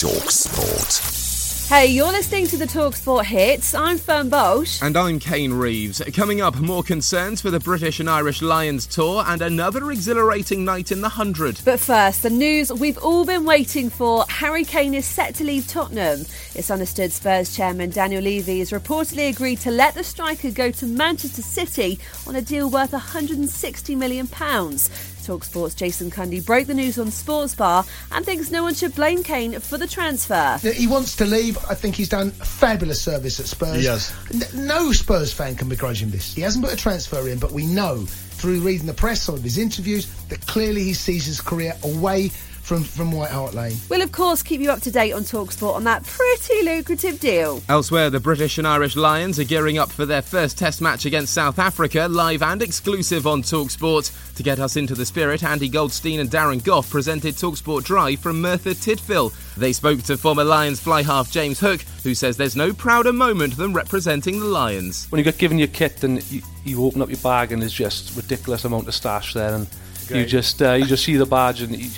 Talk Sport. Hey, you're listening to the Talksport hits. I'm Fern Bosch. And I'm Kane Reeves. Coming up, more concerns for the British and Irish Lions tour and another exhilarating night in the 100. But first, the news we've all been waiting for. Harry Kane is set to leave Tottenham. It's understood Spurs chairman Daniel Levy has reportedly agreed to let the striker go to Manchester City on a deal worth £160 million. Talksport's Jason Cundy broke the news on Sports Bar and thinks no one should blame Kane for the transfer. He wants to leave. I think he's done fabulous service at Spurs. Yes. N- no Spurs fan can begrudge him this. He hasn't put a transfer in, but we know through reading the press, some of his interviews, that clearly he sees his career away from, from White Hart Lane. We'll, of course, keep you up to date on Talksport on that pretty lucrative deal. Elsewhere, the British and Irish Lions are gearing up for their first test match against South Africa, live and exclusive on Talksport. To get us into the spirit, Andy Goldstein and Darren Gough presented Talksport Drive from Merthyr Tydfil. They spoke to former Lions fly half James Hook, who says there's no prouder moment than representing the Lions. When you get given your kit and you, you open up your bag and there's just ridiculous amount of stash there and you just uh, you just see the badge and you,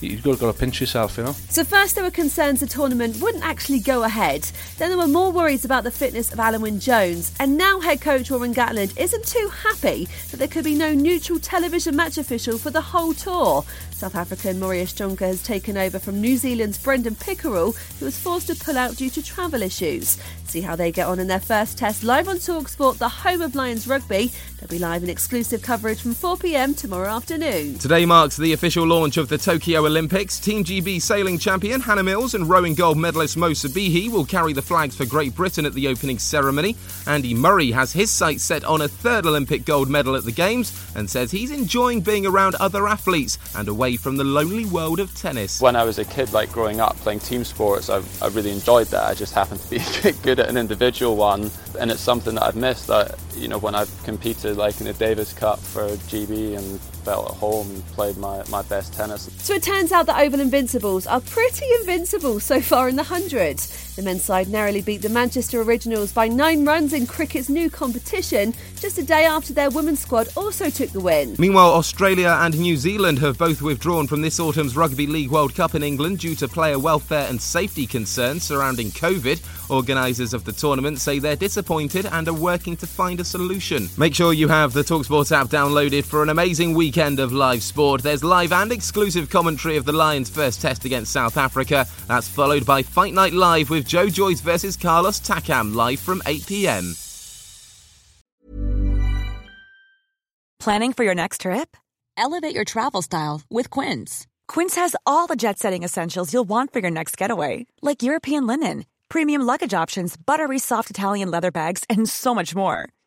you've got to, got to pinch yourself, you know. So, first, there were concerns the tournament wouldn't actually go ahead. Then, there were more worries about the fitness of Alun Wyn Jones. And now, head coach Warren Gatland isn't too happy that there could be no neutral television match official for the whole tour. South African Marius Jonker has taken over from New Zealand's Brendon Pickerill, who was forced to pull out due to travel issues. See how they get on in their first test live on Talksport, the home of Lions Rugby. They'll be live in exclusive coverage from 4 pm tomorrow afternoon. Today marks the official launch of the Tokyo Olympics. Team GB sailing champion Hannah Mills and rowing gold medalist Mo Sbihi will carry the flags for Great Britain at the opening ceremony. Andy Murray has his sights set on a third Olympic gold medal at the Games and says he's enjoying being around other athletes and away from the lonely world of tennis. When I was a kid, like growing up playing team sports, I, I really enjoyed that. I just happened to be good at an individual one, and it's something that I've missed. That you know, when I've competed like in the Davis Cup for GB and felt at home and played my, my best tennis. So it turns out that Oval Invincibles are pretty invincible so far in the 100. The men's side narrowly beat the Manchester Originals by nine runs in cricket's new competition, just a day after their women's squad also took the win. Meanwhile, Australia and New Zealand have both withdrawn from this autumn's Rugby League World Cup in England due to player welfare and safety concerns surrounding COVID. Organisers of the tournament say they're disappointed and are working to find a solution. Make sure you have the Talksport app downloaded for an amazing weekend of live sport. There's live and exclusive commentary of the Lions' first test against South Africa. That's followed by Fight Night Live with Joe Joyce versus Carlos Takam live from 8 pm. Planning for your next trip? Elevate your travel style with Quince. Quince has all the jet setting essentials you'll want for your next getaway, like European linen, premium luggage options, buttery soft Italian leather bags, and so much more.